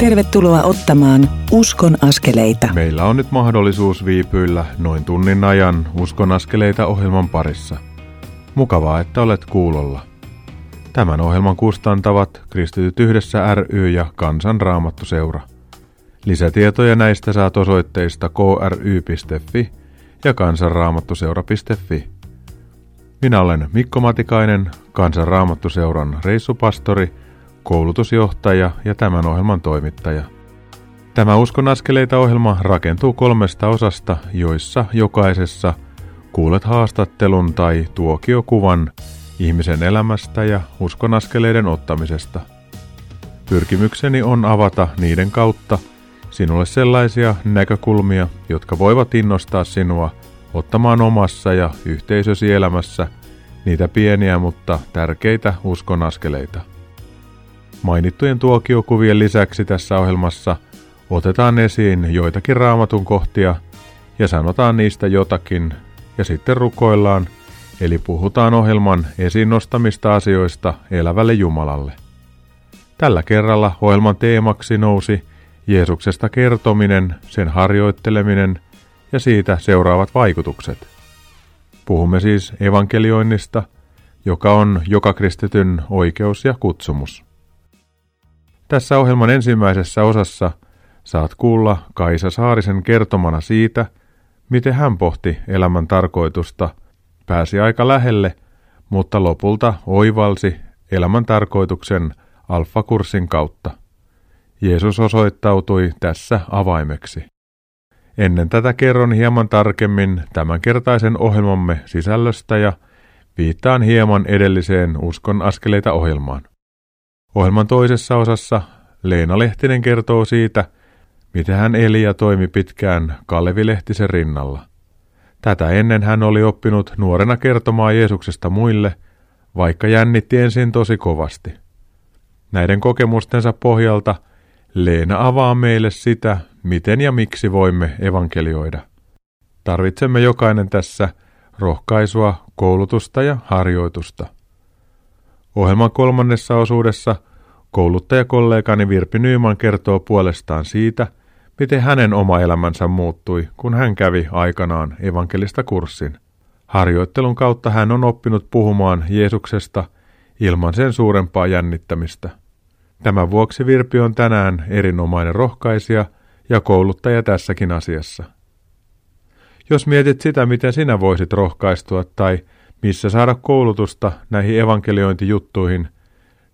Tervetuloa ottamaan Uskon askeleita. Meillä on nyt mahdollisuus viipyillä noin tunnin ajan Uskon askeleita ohjelman parissa. Mukavaa, että olet kuulolla. Tämän ohjelman kustantavat Kristityt yhdessä ry ja Kansanraamattuseura. Lisätietoja näistä saat osoitteista kry.fi ja kansanraamattuseura.fi. Minä olen Mikko Matikainen, Kansanraamattuseuran reissupastori – koulutusjohtaja ja tämän ohjelman toimittaja. Tämä Uskon askeleita ohjelma rakentuu kolmesta osasta, joissa jokaisessa kuulet haastattelun tai tuokiokuvan ihmisen elämästä ja uskon askeleiden ottamisesta. Pyrkimykseni on avata niiden kautta sinulle sellaisia näkökulmia, jotka voivat innostaa sinua ottamaan omassa ja yhteisösi elämässä niitä pieniä mutta tärkeitä uskon askeleita. Mainittujen tuokiokuvien lisäksi tässä ohjelmassa otetaan esiin joitakin raamatun kohtia ja sanotaan niistä jotakin ja sitten rukoillaan, eli puhutaan ohjelman esiin nostamista asioista elävälle Jumalalle. Tällä kerralla ohjelman teemaksi nousi Jeesuksesta kertominen, sen harjoitteleminen ja siitä seuraavat vaikutukset. Puhumme siis evankelioinnista, joka on joka kristityn oikeus ja kutsumus. Tässä ohjelman ensimmäisessä osassa saat kuulla Kaisa Saarisen kertomana siitä, miten hän pohti elämän tarkoitusta, pääsi aika lähelle, mutta lopulta oivalsi elämän tarkoituksen alfakurssin kautta. Jeesus osoittautui tässä avaimeksi. Ennen tätä kerron hieman tarkemmin tämänkertaisen ohjelmamme sisällöstä ja viittaan hieman edelliseen Uskon askeleita ohjelmaan. Ohjelman toisessa osassa Leena Lehtinen kertoo siitä, miten hän eli ja toimi pitkään Kalevi Lehtisen rinnalla. Tätä ennen hän oli oppinut nuorena kertomaan Jeesuksesta muille, vaikka jännitti ensin tosi kovasti. Näiden kokemustensa pohjalta Leena avaa meille sitä, miten ja miksi voimme evankelioida. Tarvitsemme jokainen tässä rohkaisua, koulutusta ja harjoitusta. Ohjelman kolmannessa osuudessa kouluttajakollegani Virpi Nyyman kertoo puolestaan siitä, miten hänen oma elämänsä muuttui, kun hän kävi aikanaan evankelista kurssin. Harjoittelun kautta hän on oppinut puhumaan Jeesuksesta ilman sen suurempaa jännittämistä. Tämän vuoksi Virpi on tänään erinomainen rohkaisija ja kouluttaja tässäkin asiassa. Jos mietit sitä, miten sinä voisit rohkaistua tai missä saada koulutusta näihin evankeliointijuttuihin,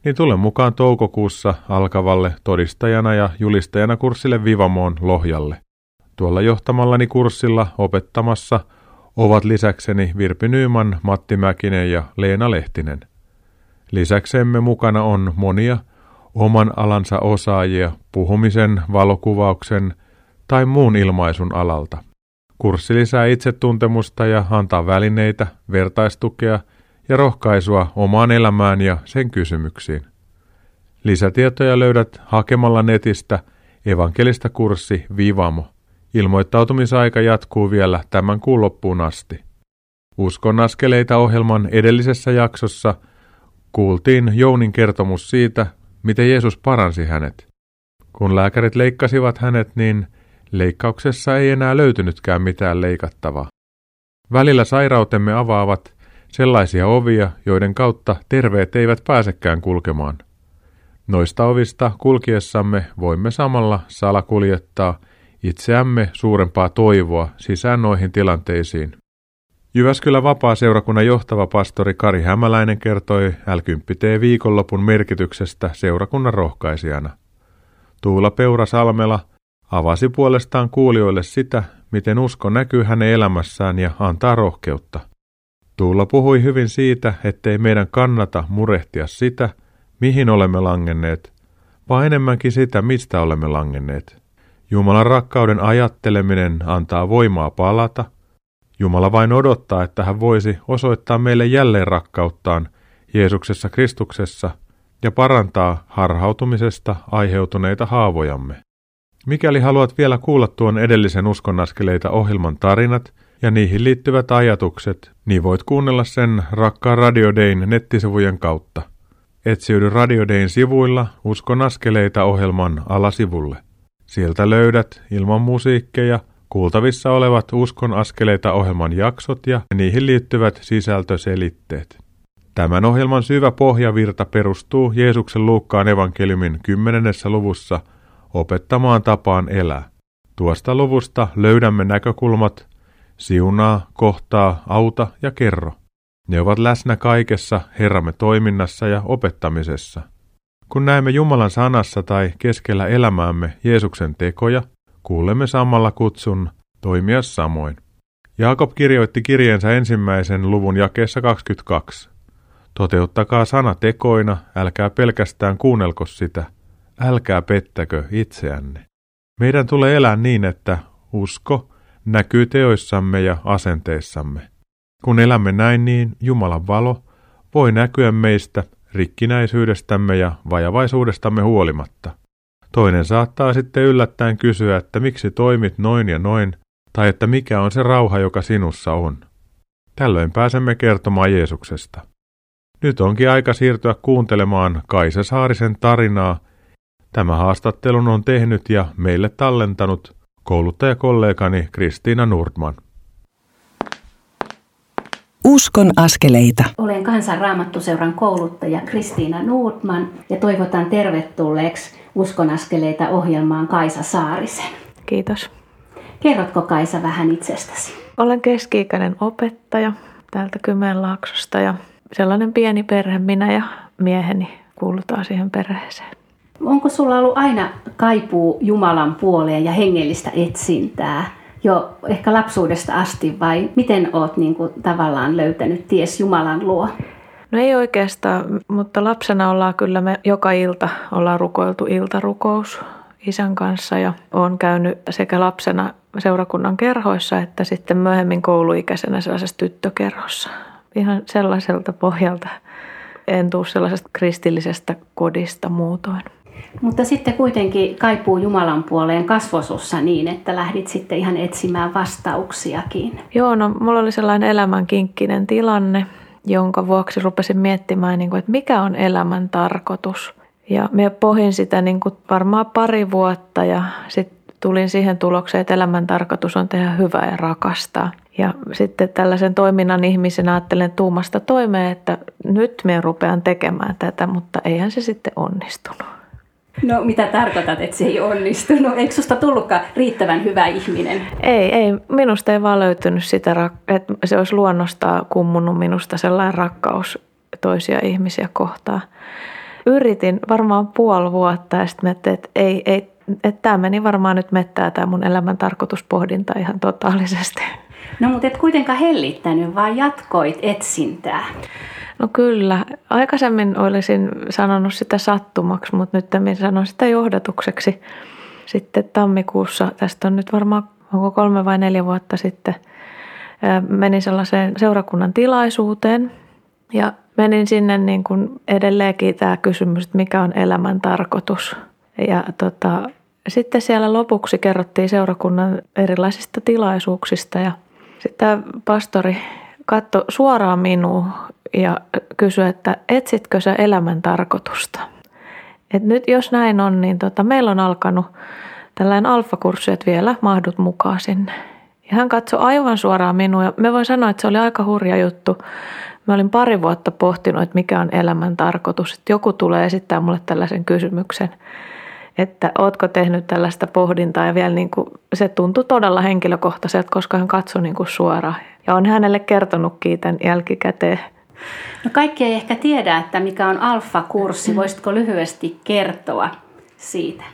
niin tule mukaan toukokuussa alkavalle todistajana ja julistajana kurssille Vivamoon Lohjalle. Tuolla johtamallani kurssilla opettamassa ovat lisäkseni Virpi Nyyman, Matti Mäkinen ja Leena Lehtinen. Lisäksemme mukana on monia oman alansa osaajia puhumisen, valokuvauksen tai muun ilmaisun alalta. Kurssi lisää itsetuntemusta ja antaa välineitä, vertaistukea ja rohkaisua omaan elämään ja sen kysymyksiin. Lisätietoja löydät hakemalla netistä evankelista kurssi Vivamo. Ilmoittautumisaika jatkuu vielä tämän kuun loppuun asti. Uskon askeleita ohjelman edellisessä jaksossa kuultiin Jounin kertomus siitä, miten Jeesus paransi hänet. Kun lääkärit leikkasivat hänet, niin Leikkauksessa ei enää löytynytkään mitään leikattavaa. Välillä sairautemme avaavat sellaisia ovia, joiden kautta terveet eivät pääsekään kulkemaan. Noista ovista kulkiessamme voimme samalla salakuljettaa itseämme suurempaa toivoa sisään noihin tilanteisiin. Jyväskylän vapaa-seurakunnan johtava pastori Kari Hämäläinen kertoi l viikonlopun merkityksestä seurakunnan rohkaisijana. Tuula Peura Salmela – avasi puolestaan kuulijoille sitä, miten usko näkyy hänen elämässään ja antaa rohkeutta. Tuula puhui hyvin siitä, ettei meidän kannata murehtia sitä, mihin olemme langenneet, vaan enemmänkin sitä, mistä olemme langenneet. Jumalan rakkauden ajatteleminen antaa voimaa palata. Jumala vain odottaa, että hän voisi osoittaa meille jälleen rakkauttaan Jeesuksessa Kristuksessa ja parantaa harhautumisesta aiheutuneita haavojamme. Mikäli haluat vielä kuulla tuon edellisen uskonnaskeleita ohjelman tarinat ja niihin liittyvät ajatukset, niin voit kuunnella sen rakkaan Radio Dayn nettisivujen kautta. etsiydy Radiodein sivuilla Uskon askeleita ohjelman alasivulle. Sieltä löydät ilman musiikkeja kuultavissa olevat Uskon askeleita ohjelman jaksot ja niihin liittyvät sisältöselitteet. Tämän ohjelman syvä pohjavirta perustuu Jeesuksen Luukkaan evankeliumin kymmenennessä luvussa opettamaan tapaan elää. Tuosta luvusta löydämme näkökulmat siunaa, kohtaa, auta ja kerro. Ne ovat läsnä kaikessa Herramme toiminnassa ja opettamisessa. Kun näemme Jumalan sanassa tai keskellä elämäämme Jeesuksen tekoja, kuulemme samalla kutsun toimia samoin. Jaakob kirjoitti kirjeensä ensimmäisen luvun jakeessa 22. Toteuttakaa sana tekoina, älkää pelkästään kuunnelko sitä, älkää pettäkö itseänne. Meidän tulee elää niin, että usko näkyy teoissamme ja asenteissamme. Kun elämme näin, niin Jumalan valo voi näkyä meistä rikkinäisyydestämme ja vajavaisuudestamme huolimatta. Toinen saattaa sitten yllättäen kysyä, että miksi toimit noin ja noin, tai että mikä on se rauha, joka sinussa on. Tällöin pääsemme kertomaan Jeesuksesta. Nyt onkin aika siirtyä kuuntelemaan Kaisa Saarisen tarinaa. Tämä haastattelun on tehnyt ja meille tallentanut kouluttajakollegani Kristiina Nordman. Uskon askeleita. Olen kansanraamattuseuran kouluttaja Kristiina Nordman ja toivotan tervetulleeksi Uskon askeleita ohjelmaan Kaisa Saarisen. Kiitos. Kerrotko Kaisa vähän itsestäsi? Olen keski-ikäinen opettaja täältä Kymenlaaksosta ja sellainen pieni perhe, minä ja mieheni kuulutaan siihen perheeseen. Onko sulla ollut aina kaipuu Jumalan puoleen ja hengellistä etsintää jo ehkä lapsuudesta asti vai miten oot niin kuin tavallaan löytänyt ties Jumalan luo? No ei oikeastaan, mutta lapsena ollaan kyllä me joka ilta ollaan rukoiltu iltarukous isän kanssa ja olen käynyt sekä lapsena seurakunnan kerhoissa että sitten myöhemmin kouluikäisenä sellaisessa tyttökerhossa. Ihan sellaiselta pohjalta en tule sellaisesta kristillisestä kodista muutoin. Mutta sitten kuitenkin kaipuu Jumalan puoleen kasvosussa niin, että lähdit sitten ihan etsimään vastauksiakin. Joo, no mulla oli sellainen elämänkinkkinen tilanne, jonka vuoksi rupesin miettimään, niin että mikä on elämän tarkoitus. Ja me pohin sitä niin kuin varmaan pari vuotta ja sitten tulin siihen tulokseen, että elämän tarkoitus on tehdä hyvää ja rakastaa. Ja sitten tällaisen toiminnan ihmisen ajattelen tuumasta toimeen, että nyt me rupean tekemään tätä, mutta eihän se sitten onnistunut. No mitä tarkoitat, että se ei onnistunut? Eikö susta tullutkaan riittävän hyvä ihminen? Ei, ei. Minusta ei vaan löytynyt sitä, että se olisi luonnostaan kummunut minusta sellainen rakkaus toisia ihmisiä kohtaan. Yritin varmaan puoli vuotta ja sitten että ei, ei, että tämä meni varmaan nyt mettää tämä mun elämän tarkoituspohdinta ihan totaalisesti. No mutta et kuitenkaan hellittänyt, vaan jatkoit etsintää. No kyllä. Aikaisemmin olisin sanonut sitä sattumaksi, mutta nyt minä sanon sitä johdatukseksi. Sitten tammikuussa, tästä on nyt varmaan onko kolme vai neljä vuotta sitten, menin sellaiseen seurakunnan tilaisuuteen ja menin sinne niin kuin edelleenkin tämä kysymys, että mikä on elämän tarkoitus. Ja tota, sitten siellä lopuksi kerrottiin seurakunnan erilaisista tilaisuuksista ja sitten pastori katsoi suoraan minuun ja kysyi, että etsitkö sä elämän tarkoitusta? Et nyt jos näin on, niin tota, meillä on alkanut tällainen alfakurssi, että vielä mahdut mukaan sinne. Ja hän katsoi aivan suoraan minua ja me voin sanoa, että se oli aika hurja juttu. Mä olin pari vuotta pohtinut, että mikä on elämän tarkoitus. Että joku tulee esittää mulle tällaisen kysymyksen, että ootko tehnyt tällaista pohdintaa ja vielä niin kuin, se tuntui todella henkilökohtaiselta, koska hän katsoi niin kuin suoraan. Ja on hänelle kertonutkin tämän jälkikäteen – No kaikki ei ehkä tiedä, että mikä on alfa-kurssi. Voisitko lyhyesti kertoa siitä?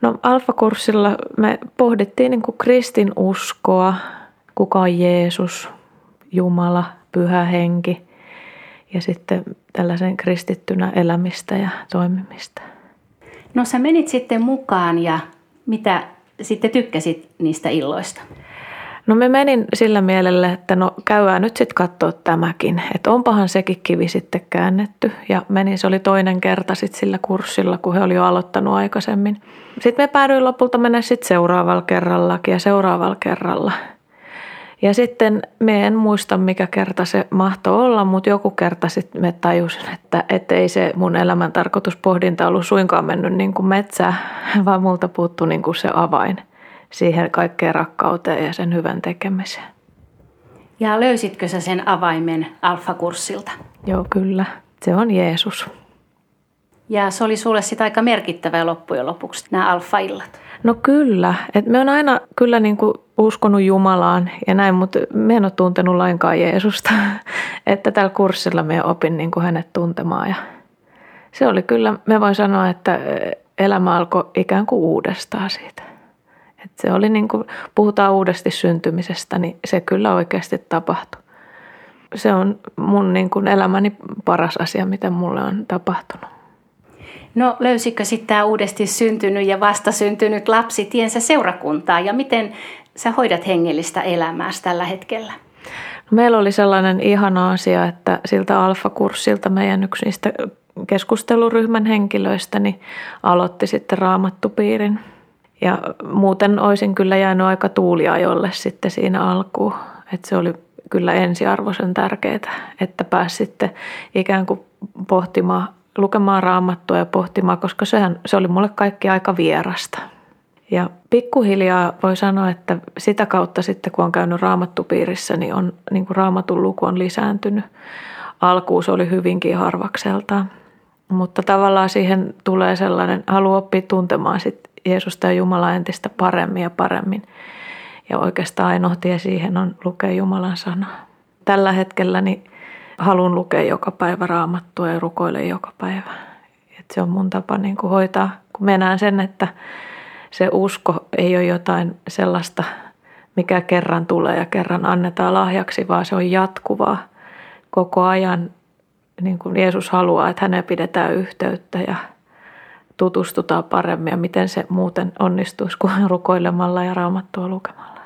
No alfa-kurssilla me pohdittiin niin kuin kristin uskoa, kuka on Jeesus, Jumala, Pyhä Henki ja sitten tällaisen kristittynä elämistä ja toimimista. No sä menit sitten mukaan ja mitä sitten tykkäsit niistä illoista? No me menin sillä mielellä, että no käydään nyt sitten katsoa tämäkin, että onpahan sekin kivi sitten käännetty. Ja menin, se oli toinen kerta sitten sillä kurssilla, kun he oli jo aloittanut aikaisemmin. Sitten me päädyin lopulta mennä sitten seuraavalla kerrallakin ja seuraavalla kerralla. Ja sitten me en muista, mikä kerta se mahtoi olla, mutta joku kerta sitten me tajusin, että, että ei se mun elämän tarkoituspohdinta ollut suinkaan mennyt niin kuin metsää, vaan multa puuttui niin kuin se avain siihen kaikkeen rakkauteen ja sen hyvän tekemiseen. Ja löysitkö sä sen avaimen alfakurssilta? Joo, kyllä. Se on Jeesus. Ja se oli sulle sitä aika merkittävää loppujen lopuksi, nämä alfaillat. No kyllä. Et me on aina kyllä niin uskonut Jumalaan ja näin, mutta me en ole tuntenut lainkaan Jeesusta. että tällä kurssilla me opin niin kuin hänet tuntemaan. Ja se oli kyllä, me voin sanoa, että elämä alkoi ikään kuin uudestaan siitä. Et se oli niin kuin, puhutaan uudesti syntymisestä, niin se kyllä oikeasti tapahtui. Se on mun niin kuin elämäni paras asia, mitä mulle on tapahtunut. No löysikö sitten tämä uudesti syntynyt ja vastasyntynyt lapsi tiensä seurakuntaa ja miten sä hoidat hengellistä elämää tällä hetkellä? No, meillä oli sellainen ihana asia, että siltä alfakurssilta meidän yksi niistä keskusteluryhmän henkilöistä niin aloitti sitten raamattupiirin. Ja muuten olisin kyllä jäänyt aika tuuliajolle sitten siinä alkuun. Että se oli kyllä ensiarvoisen tärkeää, että pääsi sitten ikään kuin pohtimaan lukemaan raamattua ja pohtimaan, koska sehän, se oli mulle kaikki aika vierasta. Ja pikkuhiljaa voi sanoa, että sitä kautta sitten kun on käynyt raamattupiirissä, niin, on, niin kuin raamatun luku on lisääntynyt. Alkuun se oli hyvinkin harvakseltaan. Mutta tavallaan siihen tulee sellainen halu oppia tuntemaan sit Jeesusta ja Jumalaa entistä paremmin ja paremmin. Ja oikeastaan ainoa tie siihen on lukea Jumalan sanaa. Tällä hetkellä niin haluan lukea joka päivä raamattua ja rukoile joka päivä. Et se on mun tapa niin kuin hoitaa, kun mennään sen, että se usko ei ole jotain sellaista, mikä kerran tulee ja kerran annetaan lahjaksi, vaan se on jatkuvaa koko ajan. Niin kuin Jeesus haluaa, että häneen pidetään yhteyttä ja tutustutaan paremmin ja miten se muuten onnistuisi kuin rukoilemalla ja raamattua lukemalla.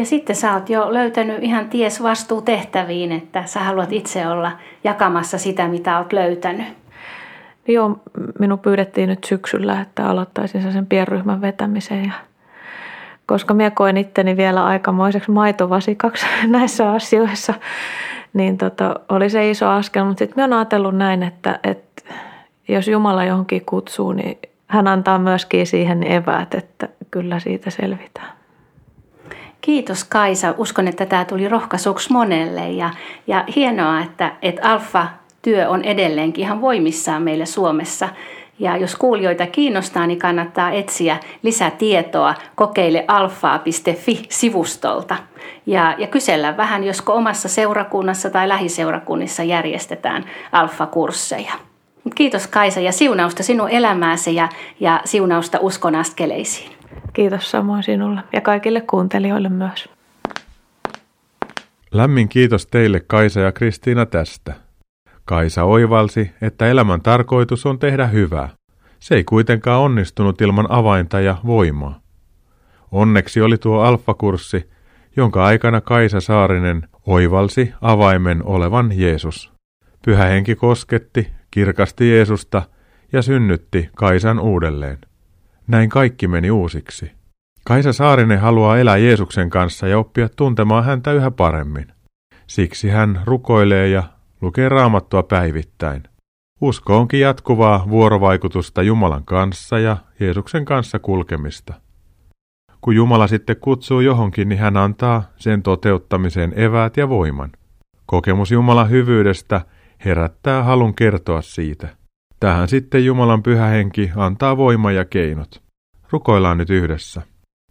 Ja sitten sä oot jo löytänyt ihan ties vastuutehtäviin, että sä haluat itse olla jakamassa sitä, mitä oot löytänyt. Joo, minun pyydettiin nyt syksyllä, että aloittaisin sen pienryhmän vetämisen. Ja koska minä koen itteni vielä aikamoiseksi maitovasikaksi näissä asioissa, niin tota, oli se iso askel. Mutta sitten minä olen ajatellut näin, että, että jos Jumala johonkin kutsuu, niin hän antaa myöskin siihen eväät, että kyllä siitä selvitään. Kiitos Kaisa. Uskon, että tämä tuli rohkaisuksi monelle ja, ja hienoa, että, että alfa-työ on edelleenkin ihan voimissaan meille Suomessa. Ja jos kuulijoita kiinnostaa, niin kannattaa etsiä lisätietoa kokeilealfaa.fi-sivustolta ja, ja kysellä vähän, josko omassa seurakunnassa tai lähiseurakunnissa järjestetään alfa-kursseja. Kiitos Kaisa ja siunausta sinun elämääsi ja, ja siunausta uskon askeleisiin. Kiitos samoin sinulle ja kaikille kuuntelijoille myös. Lämmin kiitos teille Kaisa ja Kristiina tästä. Kaisa oivalsi, että elämän tarkoitus on tehdä hyvää. Se ei kuitenkaan onnistunut ilman avainta ja voimaa. Onneksi oli tuo alfakurssi, jonka aikana Kaisa Saarinen oivalsi avaimen olevan Jeesus. Pyhä henki kosketti, kirkasti Jeesusta ja synnytti Kaisan uudelleen. Näin kaikki meni uusiksi. Kaisa Saarinen haluaa elää Jeesuksen kanssa ja oppia tuntemaan häntä yhä paremmin. Siksi hän rukoilee ja lukee raamattua päivittäin. Usko onkin jatkuvaa vuorovaikutusta Jumalan kanssa ja Jeesuksen kanssa kulkemista. Kun Jumala sitten kutsuu johonkin, niin hän antaa sen toteuttamiseen eväät ja voiman. Kokemus Jumalan hyvyydestä herättää halun kertoa siitä. Tähän sitten Jumalan pyhä henki antaa voima ja keinot. Rukoillaan nyt yhdessä.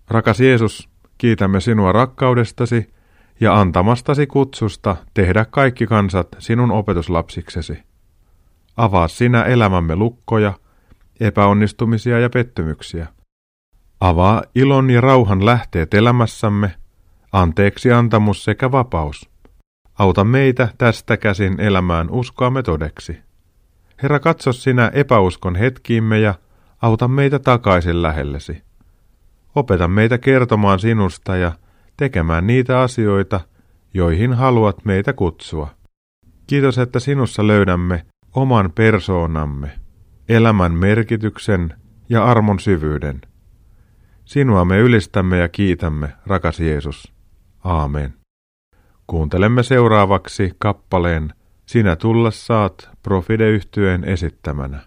Rakas Jeesus, kiitämme sinua rakkaudestasi ja antamastasi kutsusta tehdä kaikki kansat sinun opetuslapsiksesi. Avaa sinä elämämme lukkoja, epäonnistumisia ja pettymyksiä. Avaa ilon ja rauhan lähteet elämässämme, anteeksi antamus sekä vapaus. Auta meitä tästä käsin elämään uskoamme todeksi. Herra, katso sinä epäuskon hetkiimme ja auta meitä takaisin lähellesi. Opeta meitä kertomaan sinusta ja tekemään niitä asioita, joihin haluat meitä kutsua. Kiitos, että sinussa löydämme oman persoonamme, elämän merkityksen ja armon syvyyden. Sinua me ylistämme ja kiitämme, rakas Jeesus. Aamen. Kuuntelemme seuraavaksi kappaleen Sinä tulla saat profideyhtyeen esittämänä.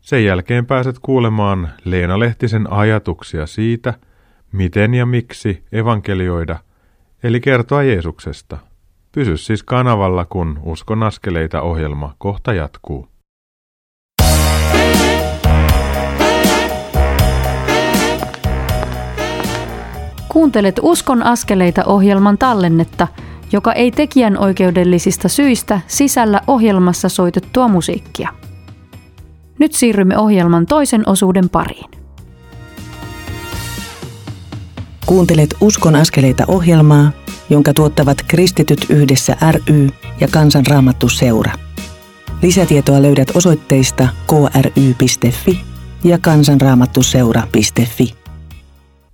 Sen jälkeen pääset kuulemaan Leena Lehtisen ajatuksia siitä, miten ja miksi evankelioida, eli kertoa Jeesuksesta. Pysy siis kanavalla, kun Uskon askeleita ohjelma kohta jatkuu. Kuuntelet Uskon askeleita ohjelman tallennetta, joka ei tekijän oikeudellisista syistä sisällä ohjelmassa soitettua musiikkia. Nyt siirrymme ohjelman toisen osuuden pariin. Kuuntelet Uskon askeleita ohjelmaa, jonka tuottavat Kristityt yhdessä ry ja Kansanraamattu seura. Lisätietoa löydät osoitteista kry.fi ja kansanraamattuseura.fi.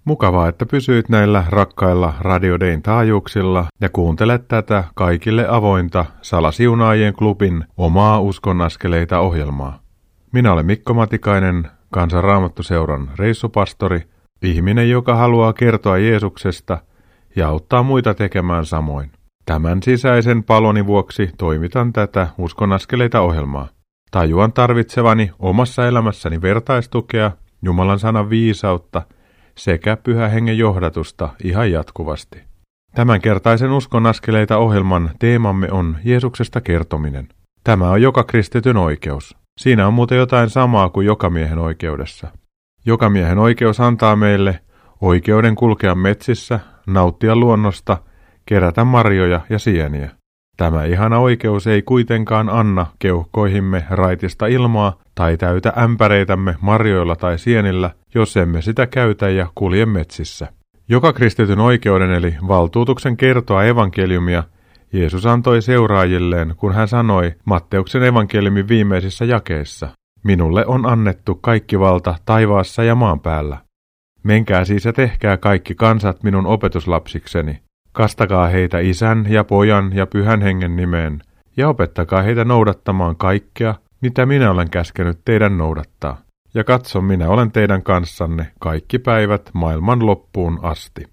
Mukavaa, että pysyit näillä rakkailla radiodein taajuuksilla ja kuuntelet tätä kaikille avointa Salasiunaajien klubin omaa uskonaskeleita ohjelmaa. Minä olen Mikko Matikainen, Kansanraamattuseuran reissupastori, ihminen, joka haluaa kertoa Jeesuksesta ja auttaa muita tekemään samoin. Tämän sisäisen paloni vuoksi toimitan tätä uskonaskeleita ohjelmaa. Tajuan tarvitsevani omassa elämässäni vertaistukea, Jumalan sanan viisautta – sekä pyhä hengen johdatusta ihan jatkuvasti. Tämänkertaisen uskon askeleita ohjelman teemamme on Jeesuksesta kertominen. Tämä on joka kristityn oikeus. Siinä on muuten jotain samaa kuin joka miehen oikeudessa. Joka miehen oikeus antaa meille oikeuden kulkea metsissä, nauttia luonnosta, kerätä marjoja ja sieniä. Tämä ihana oikeus ei kuitenkaan anna keuhkoihimme raitista ilmaa tai täytä ämpäreitämme marjoilla tai sienillä, jos emme sitä käytä ja kulje metsissä. Joka kristityn oikeuden eli valtuutuksen kertoa evankeliumia Jeesus antoi seuraajilleen, kun hän sanoi Matteuksen evankeliumin viimeisissä jakeissa, Minulle on annettu kaikki valta taivaassa ja maan päällä. Menkää siis ja tehkää kaikki kansat minun opetuslapsikseni. Kastakaa heitä isän ja pojan ja pyhän hengen nimeen, ja opettakaa heitä noudattamaan kaikkea, mitä minä olen käskenyt teidän noudattaa. Ja katso, minä olen teidän kanssanne kaikki päivät maailman loppuun asti.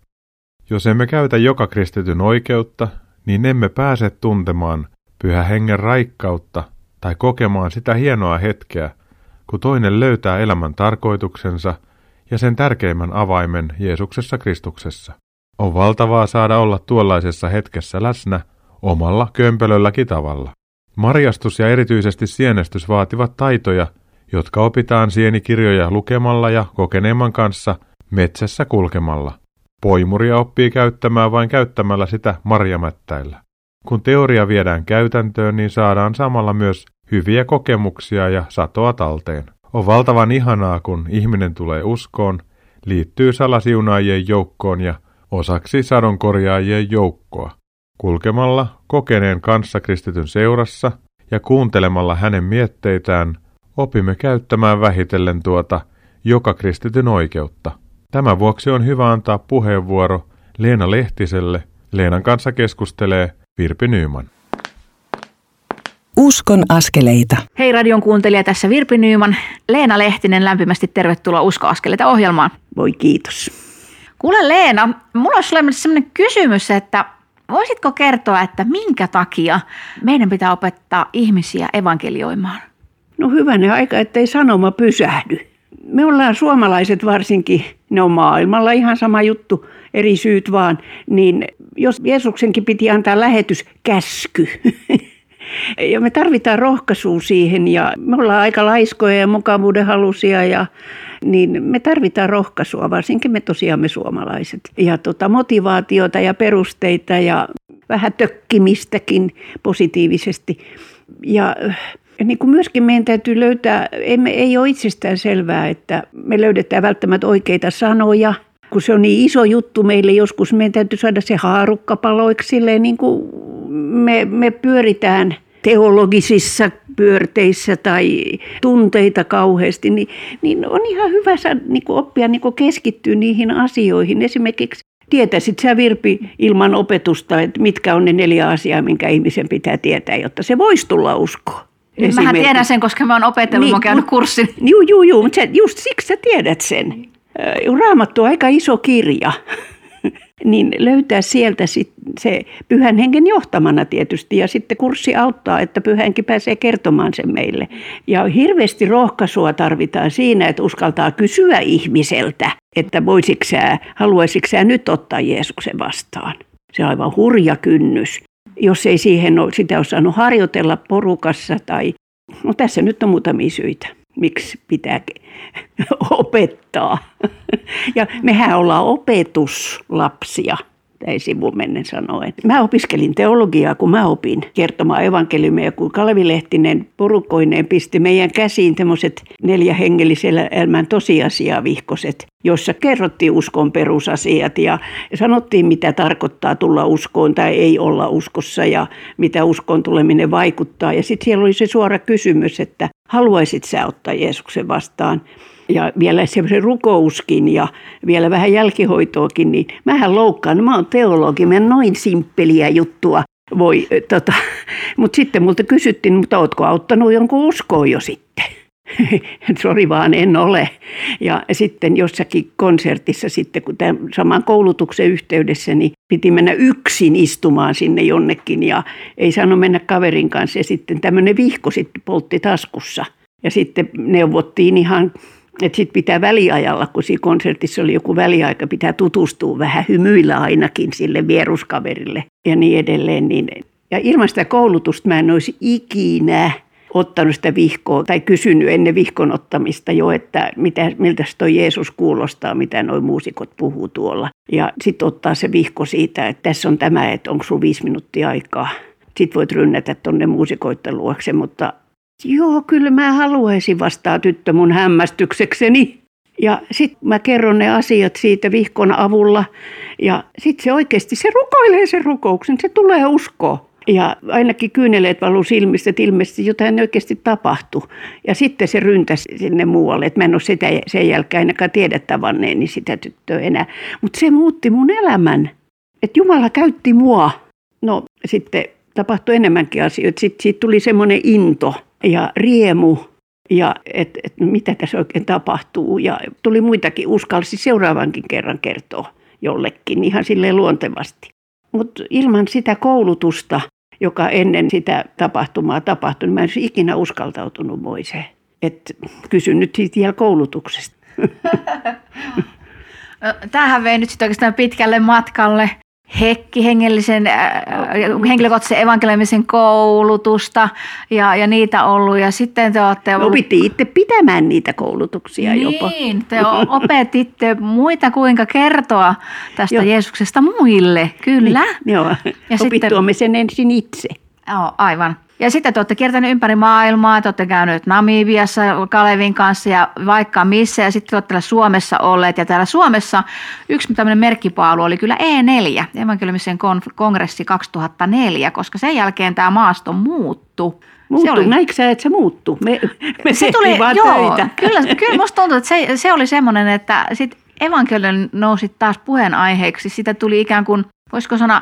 Jos emme käytä joka kristityn oikeutta, niin emme pääse tuntemaan pyhä hengen raikkautta tai kokemaan sitä hienoa hetkeä, kun toinen löytää elämän tarkoituksensa ja sen tärkeimmän avaimen Jeesuksessa Kristuksessa. On valtavaa saada olla tuollaisessa hetkessä läsnä omalla kömpelölläkin tavalla. Marjastus ja erityisesti sienestys vaativat taitoja, jotka opitaan sienikirjoja lukemalla ja kokeneemman kanssa metsässä kulkemalla. Poimuria oppii käyttämään vain käyttämällä sitä marjamättäillä. Kun teoria viedään käytäntöön, niin saadaan samalla myös hyviä kokemuksia ja satoa talteen. On valtavan ihanaa, kun ihminen tulee uskoon, liittyy salasiunaajien joukkoon ja osaksi sadonkorjaajien joukkoa. Kulkemalla kokeneen kanssa kristityn seurassa ja kuuntelemalla hänen mietteitään opimme käyttämään vähitellen tuota joka kristityn oikeutta. Tämän vuoksi on hyvä antaa puheenvuoro Leena Lehtiselle. Leenan kanssa keskustelee Virpi Nyyman. Uskon askeleita. Hei radion kuuntelija, tässä Virpi Nyyman. Leena Lehtinen, lämpimästi tervetuloa Usko askeleita ohjelmaan. Voi kiitos. Kuule Leena, mulla olisi sulle sellainen kysymys, että voisitko kertoa, että minkä takia meidän pitää opettaa ihmisiä evankelioimaan? No hyvänen aika, ettei sanoma pysähdy. Me ollaan suomalaiset varsinkin, ne on maailmalla ihan sama juttu, eri syyt vaan, niin jos Jeesuksenkin piti antaa lähetyskäsky, ja me tarvitaan rohkaisua siihen ja me ollaan aika laiskoja ja mukavuuden halusia ja niin me tarvitaan rohkaisua, varsinkin me tosiaan me suomalaiset. Ja tota, motivaatiota ja perusteita ja vähän tökkimistäkin positiivisesti. Ja niin kuin myöskin meidän täytyy löytää, emme, ei ole itsestään selvää, että me löydetään välttämättä oikeita sanoja, kun se on niin iso juttu meille joskus, meidän täytyy saada se haarukka paloiksi niin kuin me, me pyöritään teologisissa pyörteissä tai tunteita kauheasti, niin, niin on ihan hyvä niin kuin oppia niin kuin keskittyä niihin asioihin. Esimerkiksi tietäisit sä Virpi ilman opetusta, että mitkä on ne neljä asiaa, minkä ihmisen pitää tietää, jotta se voisi tulla uskoon. Niin mähän tiedän sen, koska mä oon opetellut, niin, mä oon käynyt kurssin. Juu, juu, juu, mutta just siksi sä tiedät sen. Raamattu on aika iso kirja. niin löytää sieltä sit se pyhän hengen johtamana tietysti ja sitten kurssi auttaa, että pyhänkin pääsee kertomaan sen meille. Ja hirveästi rohkaisua tarvitaan siinä, että uskaltaa kysyä ihmiseltä, että voisitko sä, haluaisitko sä nyt ottaa Jeesuksen vastaan. Se on aivan hurja kynnys, jos ei siihen ole, sitä ole saanut harjoitella porukassa tai, no tässä nyt on muutamia syitä miksi pitää opettaa. Ja mehän ollaan opetuslapsia ei sivumennen sanoen. Mä opiskelin teologiaa, kun mä opin kertomaan evankeliumia, kun Kalvi Lehtinen porukoineen pisti meidän käsiin tämmöiset neljä hengellisellä elämän tosiasiavihkoset, jossa kerrottiin uskon perusasiat ja sanottiin, mitä tarkoittaa tulla uskoon tai ei olla uskossa ja mitä uskon tuleminen vaikuttaa. Ja sitten siellä oli se suora kysymys, että haluaisit sä ottaa Jeesuksen vastaan? Ja vielä se rukouskin ja vielä vähän jälkihoitoakin, niin mähän loukkaan. Mä oon teologi, mä noin simppeliä juttua voi, tota. mutta sitten multa kysyttiin, mutta ootko auttanut jonkun uskoon jo sitten? Sori vaan, en ole. Ja sitten jossakin konsertissa sitten, kun tämän saman koulutuksen yhteydessä, niin piti mennä yksin istumaan sinne jonnekin ja ei saanut mennä kaverin kanssa. Ja sitten tämmöinen vihko sitten poltti taskussa. Ja sitten neuvottiin ihan että sitten pitää väliajalla, kun siinä konsertissa oli joku väliaika, pitää tutustua vähän hymyillä ainakin sille vieruskaverille ja niin edelleen. Niin, ja ilman sitä koulutusta mä en olisi ikinä ottanut sitä vihkoa tai kysynyt ennen vihkon ottamista jo, että mitä, miltä toi Jeesus kuulostaa, mitä nuo muusikot puhuu tuolla. Ja sitten ottaa se vihko siitä, että tässä on tämä, että onko sun viisi minuuttia aikaa. Sitten voit rynnätä tuonne muusikoiden luokse, mutta Joo, kyllä mä haluaisin vastaa tyttö mun hämmästyksekseni. Ja sitten mä kerron ne asiat siitä vihkon avulla. Ja sitten se oikeasti, se rukoilee sen rukouksen, se tulee uskoa. Ja ainakin kyyneleet valuu silmistä, että ilmeisesti jotain oikeasti tapahtui. Ja sitten se ryntäsi sinne muualle, että mä en ole sitä sen jälkeen ainakaan tiedä tavanneeni sitä tyttöä enää. Mutta se muutti mun elämän, että Jumala käytti mua. No sitten tapahtui enemmänkin asioita. Sitten siitä tuli semmoinen into – ja riemu ja että et, mitä tässä oikein tapahtuu. Ja tuli muitakin, uskalsi seuraavankin kerran kertoa jollekin ihan sille luontevasti. Mutta ilman sitä koulutusta, joka ennen sitä tapahtumaa tapahtui, niin mä en olisi ikinä uskaltautunut moiseen. Et kysyn nyt siitä vielä koulutuksesta. Tämähän vei nyt sitten oikeastaan pitkälle matkalle hekki, hengellisen, äh, henkilökohtaisen evankelimisen koulutusta ja, ja niitä ollut. Ja sitten te olette... Ollut... Opittiin itse pitämään niitä koulutuksia niin, jopa. Niin, te opetitte muita kuinka kertoa tästä Joo. Jeesuksesta muille, kyllä. Niin, joo, ja opittuamme sitten... sen ensin itse. Joo, aivan. Ja sitten te olette kiertäneet ympäri maailmaa, te olette käyneet Namibiassa Kalevin kanssa ja vaikka missä. Ja sitten te olette täällä Suomessa olleet. Ja täällä Suomessa yksi tämmöinen merkkipaalu oli kyllä E4, evankeliumisen kongressi 2004, koska sen jälkeen tämä maasto muuttui. Muuttu, oli... näikö sä, että se muuttuu? Me, me se tuli, vaan joo, töitä. Kyllä, kyllä musta tuntuu, että se, se oli semmoinen, että sit evankeliumi nousi taas puheenaiheeksi. Sitä tuli ikään kuin, voisiko sanoa,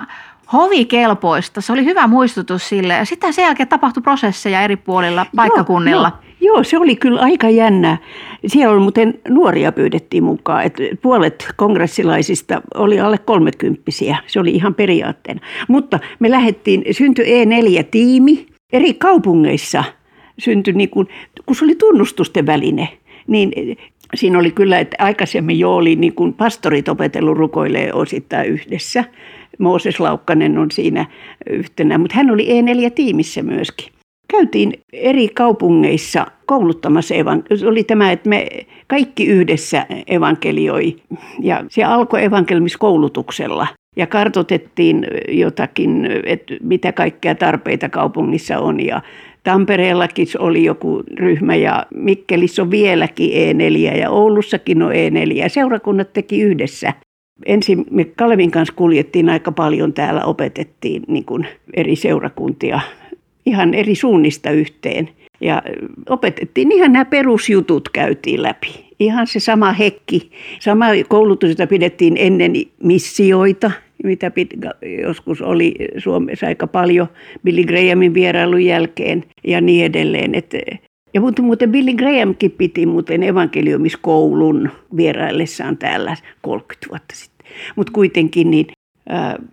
hovikelpoista. Se oli hyvä muistutus sille. Ja sitten sen jälkeen tapahtui prosesseja eri puolilla paikkakunnilla. Joo, joo. joo, se oli kyllä aika jännä. Siellä oli muuten nuoria pyydettiin mukaan. että puolet kongressilaisista oli alle kolmekymppisiä. Se oli ihan periaatteena. Mutta me lähdettiin, syntyi E4-tiimi eri kaupungeissa. Syntyi niin kuin, kun se oli tunnustusten väline, niin siinä oli kyllä, että aikaisemmin jo oli niin kuin pastorit opetellut rukoilee osittain yhdessä – Mooses Laukkanen on siinä yhtenä, mutta hän oli E4-tiimissä myöskin. Käytiin eri kaupungeissa kouluttamassa, se oli tämä, että me kaikki yhdessä evankelioi ja se alkoi evankelmiskoulutuksella ja kartotettiin jotakin, että mitä kaikkea tarpeita kaupungissa on ja Tampereellakin oli joku ryhmä ja Mikkelissä on vieläkin E4 ja Oulussakin on E4 ja seurakunnat teki yhdessä ensin me Kalevin kanssa kuljettiin aika paljon täällä, opetettiin niin kuin eri seurakuntia ihan eri suunnista yhteen. Ja opetettiin ihan nämä perusjutut käytiin läpi. Ihan se sama hekki, sama koulutus, jota pidettiin ennen missioita, mitä pit, joskus oli Suomessa aika paljon Billy Grahamin vierailun jälkeen ja niin edelleen. Et, ja muuten Billy Grahamkin piti muuten evankeliumiskoulun vieraillessaan täällä 30 vuotta sitten. Mutta kuitenkin niin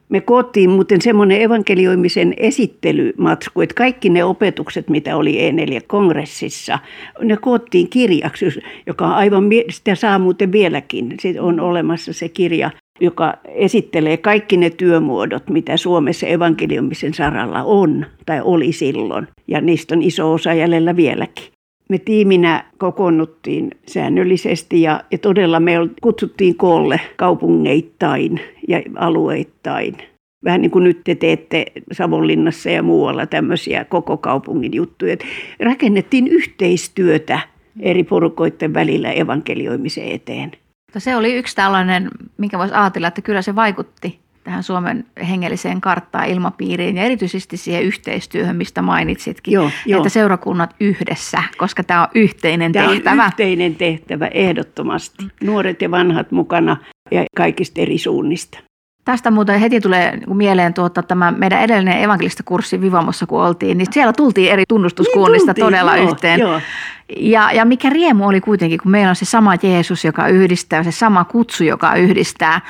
me koottiin muuten semmoinen evankelioimisen esittelymatsku, että kaikki ne opetukset, mitä oli E4-kongressissa, ne koottiin kirjaksi, joka on aivan, sitä saa muuten vieläkin. Se on olemassa se kirja, joka esittelee kaikki ne työmuodot, mitä Suomessa evankeliumisen saralla on tai oli silloin. Ja niistä on iso osa jäljellä vieläkin. Me tiiminä kokoonnuttiin säännöllisesti ja, ja todella me kutsuttiin koolle kaupungeittain ja alueittain. Vähän niin kuin nyt te teette Savonlinnassa ja muualla tämmöisiä koko kaupungin juttuja. Rakennettiin yhteistyötä eri porukoiden välillä evankelioimisen eteen. Se oli yksi tällainen, mikä voisi ajatella, että kyllä se vaikutti tähän Suomen hengelliseen karttaan, ilmapiiriin ja erityisesti siihen yhteistyöhön, mistä mainitsitkin, joo, joo. että seurakunnat yhdessä, koska tämä on yhteinen tämä tehtävä. On yhteinen tehtävä, ehdottomasti. Nuoret ja vanhat mukana ja kaikista eri suunnista. Tästä muuten heti tulee niinku mieleen tuota, tämä meidän edellinen evankelista kurssi Vivamossa, kun oltiin, niin siellä tultiin eri tunnustuskunnista niin tultiin, todella joo, yhteen. Joo. Ja, ja mikä riemu oli kuitenkin, kun meillä on se sama Jeesus, joka yhdistää, se sama kutsu, joka yhdistää.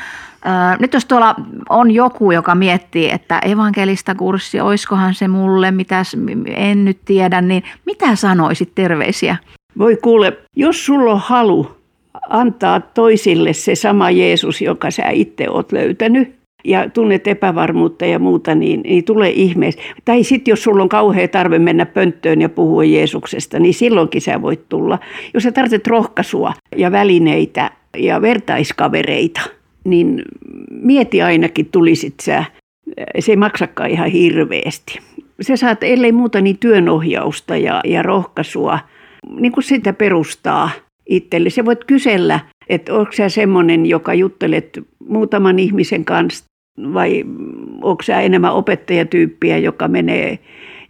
Nyt jos tuolla on joku, joka miettii, että evankelista kurssi, oiskohan se mulle, mitä en nyt tiedä, niin mitä sanoisit terveisiä? Voi kuule, jos sulla on halu antaa toisille se sama Jeesus, joka sä itse oot löytänyt, ja tunnet epävarmuutta ja muuta, niin, niin tulee ihmeessä. Tai sitten jos sulla on kauhea tarve mennä pönttöön ja puhua Jeesuksesta, niin silloinkin sä voit tulla. Jos sä tarvitset rohkaisua ja välineitä ja vertaiskavereita, niin mieti ainakin tulisit sä. Se ei maksakaan ihan hirveästi. Sä saat, ellei muuta, niin työnohjausta ja, ja rohkaisua, niin kuin sitä perustaa itselle. Sä voit kysellä, että onko sä semmoinen, joka juttelet muutaman ihmisen kanssa vai onko sä enemmän opettajatyyppiä, joka menee,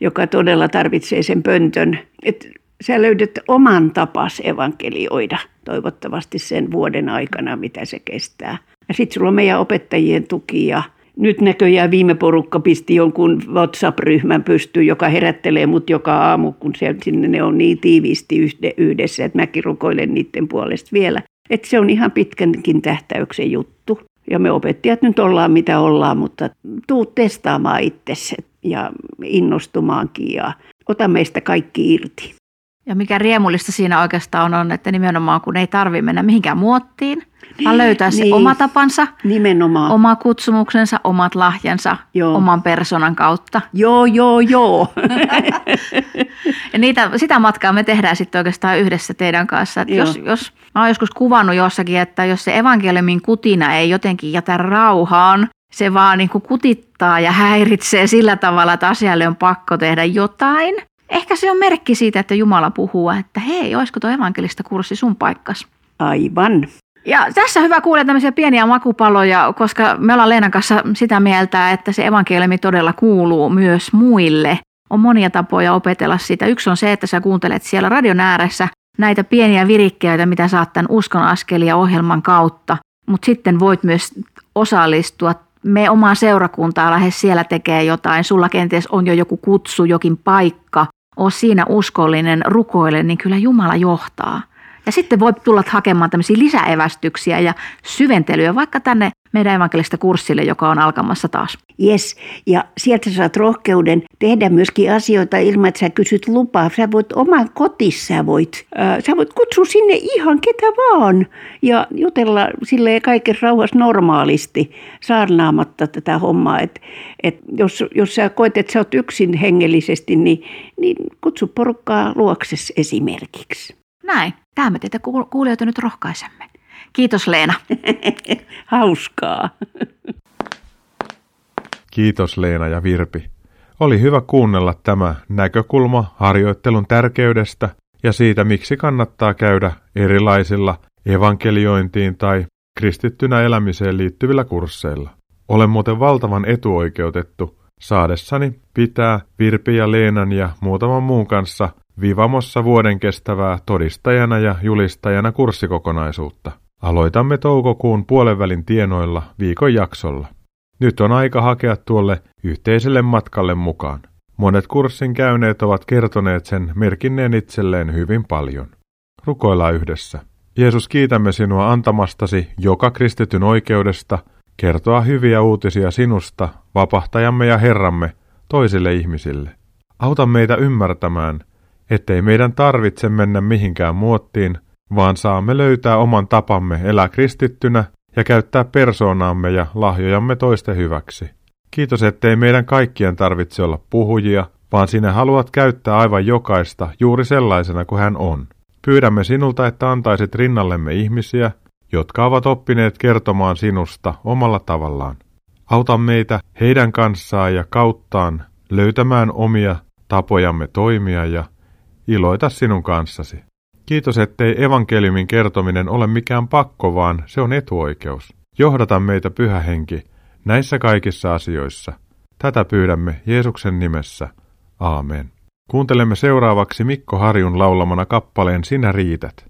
joka todella tarvitsee sen pöntön. Et sä löydät oman tapas evankelioida toivottavasti sen vuoden aikana, mitä se kestää. Ja sitten sulla on meidän opettajien tuki ja nyt näköjään viime porukka pisti jonkun WhatsApp-ryhmän pystyyn, joka herättelee mut joka aamu, kun siellä, sinne ne on niin tiiviisti yhdessä, että mäkin rukoilen niiden puolesta vielä. Että se on ihan pitkänkin tähtäyksen juttu. Ja me opettajat nyt ollaan mitä ollaan, mutta tuu testaamaan itsesi ja innostumaankin ja ota meistä kaikki irti. Ja mikä riemullista siinä oikeastaan on, on että nimenomaan kun ei tarvitse mennä mihinkään muottiin, vaan löytää se niin. oma tapansa, nimenomaan. oma kutsumuksensa, omat lahjansa joo. oman persoonan kautta. Joo, joo, joo. ja niitä, sitä matkaa me tehdään sitten oikeastaan yhdessä teidän kanssa. Että jos, jos, mä oon joskus kuvannut jossakin, että jos se evankeliumin kutina ei jotenkin jätä rauhaan, se vaan niin kuin kutittaa ja häiritsee sillä tavalla, että asialle on pakko tehdä jotain – Ehkä se on merkki siitä, että Jumala puhuu, että hei, olisiko tuo evankelista kurssi sun paikkas? Aivan. Ja tässä hyvä kuulla tämmöisiä pieniä makupaloja, koska me ollaan Leenan kanssa sitä mieltä, että se evankeliumi todella kuuluu myös muille. On monia tapoja opetella sitä. Yksi on se, että sä kuuntelet siellä radion ääressä näitä pieniä virikkeitä, mitä saat tämän uskon askelia ohjelman kautta. Mutta sitten voit myös osallistua me omaa seurakuntaa lähes siellä tekee jotain, sulla kenties on jo joku kutsu, jokin paikka, ole siinä uskollinen, rukoile, niin kyllä Jumala johtaa. Ja sitten voi tulla hakemaan tämmöisiä lisäevästyksiä ja syventelyä vaikka tänne meidän evankelista kurssille, joka on alkamassa taas. Yes, ja sieltä saat rohkeuden tehdä myöskin asioita ilman, että sä kysyt lupaa. Sä voit oman kotissa, voit, äh, sä voit kutsua sinne ihan ketä vaan ja jutella sille kaiken rauhassa normaalisti saarnaamatta tätä hommaa. Et, et jos, jos sä koet, että sä oot yksin hengellisesti, niin, niin kutsu porukkaa luokses esimerkiksi. Näin. Tämä me teitä kuulijoita nyt rohkaisemme. Kiitos Leena. Hauskaa. Kiitos Leena ja Virpi. Oli hyvä kuunnella tämä näkökulma harjoittelun tärkeydestä ja siitä, miksi kannattaa käydä erilaisilla evankeliointiin tai kristittynä elämiseen liittyvillä kursseilla. Olen muuten valtavan etuoikeutettu saadessani pitää Virpi ja Leenan ja muutaman muun kanssa Vivamossa vuoden kestävää todistajana ja julistajana kurssikokonaisuutta. Aloitamme toukokuun puolenvälin tienoilla viikon jaksolla. Nyt on aika hakea tuolle yhteiselle matkalle mukaan. Monet kurssin käyneet ovat kertoneet sen merkinneen itselleen hyvin paljon. Rukoillaan yhdessä. Jeesus, kiitämme sinua antamastasi joka kristityn oikeudesta kertoa hyviä uutisia sinusta, vapahtajamme ja Herramme, toisille ihmisille. Auta meitä ymmärtämään, ettei meidän tarvitse mennä mihinkään muottiin, vaan saamme löytää oman tapamme elää kristittynä ja käyttää persoonaamme ja lahjojamme toisten hyväksi. Kiitos, ettei meidän kaikkien tarvitse olla puhujia, vaan sinä haluat käyttää aivan jokaista juuri sellaisena kuin hän on. Pyydämme sinulta, että antaisit rinnallemme ihmisiä, jotka ovat oppineet kertomaan sinusta omalla tavallaan. Auta meitä heidän kanssaan ja kauttaan löytämään omia tapojamme toimia ja iloita sinun kanssasi. Kiitos, ettei evankeliumin kertominen ole mikään pakko, vaan se on etuoikeus. Johdata meitä, pyhä henki, näissä kaikissa asioissa. Tätä pyydämme Jeesuksen nimessä. Aamen. Kuuntelemme seuraavaksi Mikko Harjun laulamana kappaleen Sinä riität.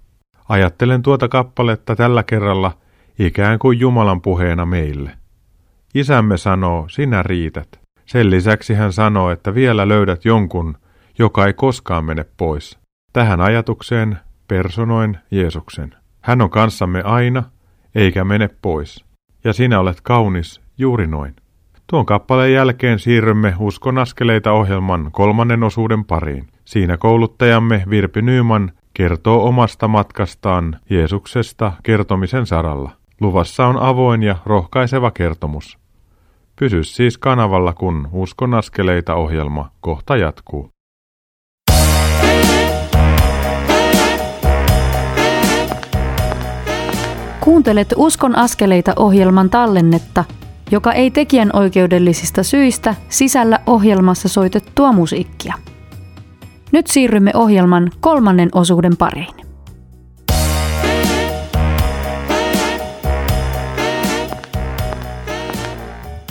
Ajattelen tuota kappaletta tällä kerralla ikään kuin Jumalan puheena meille. Isämme sanoo, sinä riität. Sen lisäksi hän sanoo, että vielä löydät jonkun, joka ei koskaan mene pois. Tähän ajatukseen personoin Jeesuksen. Hän on kanssamme aina, eikä mene pois. Ja sinä olet kaunis juuri noin. Tuon kappaleen jälkeen siirrymme Uskon askeleita ohjelman kolmannen osuuden pariin. Siinä kouluttajamme Virpi Nyyman kertoo omasta matkastaan Jeesuksesta kertomisen saralla. Luvassa on avoin ja rohkaiseva kertomus. Pysy siis kanavalla, kun Uskon askeleita ohjelma kohta jatkuu. Kuuntelet Uskon askeleita ohjelman tallennetta, joka ei tekijän oikeudellisista syistä sisällä ohjelmassa soitettua musiikkia. Nyt siirrymme ohjelman kolmannen osuuden pariin.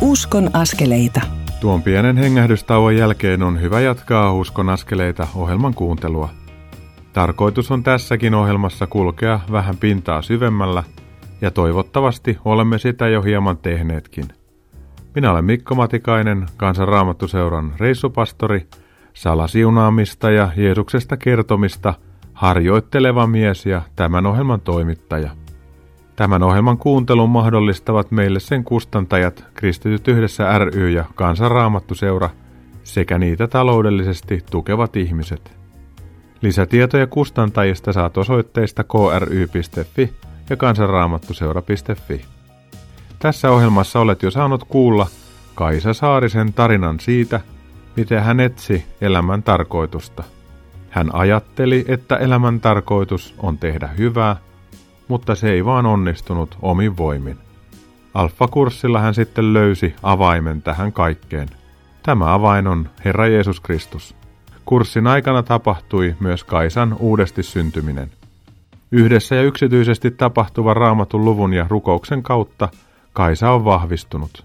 Uskon askeleita. Tuon pienen hengähdystauon jälkeen on hyvä jatkaa Uskon askeleita ohjelman kuuntelua. Tarkoitus on tässäkin ohjelmassa kulkea vähän pintaa syvemmällä, ja toivottavasti olemme sitä jo hieman tehneetkin. Minä olen Mikko Matikainen, kansanraamattuseuran reissupastori, salasiunaamista ja Jeesuksesta kertomista harjoitteleva mies ja tämän ohjelman toimittaja. Tämän ohjelman kuuntelun mahdollistavat meille sen kustantajat Kristityt yhdessä ry ja Kansanraamattuseura sekä niitä taloudellisesti tukevat ihmiset. Lisätietoja kustantajista saat osoitteista kry.fi ja kansanraamattuseura.fi. Tässä ohjelmassa olet jo saanut kuulla Kaisa Saarisen tarinan siitä, miten hän etsi elämän tarkoitusta. Hän ajatteli, että elämän tarkoitus on tehdä hyvää, mutta se ei vaan onnistunut omin voimin. Alfa-kurssilla hän sitten löysi avaimen tähän kaikkeen. Tämä avain on Herra Jeesus Kristus. Kurssin aikana tapahtui myös Kaisan uudesti syntyminen. Yhdessä ja yksityisesti tapahtuvan raamatun luvun ja rukouksen kautta Kaisa on vahvistunut.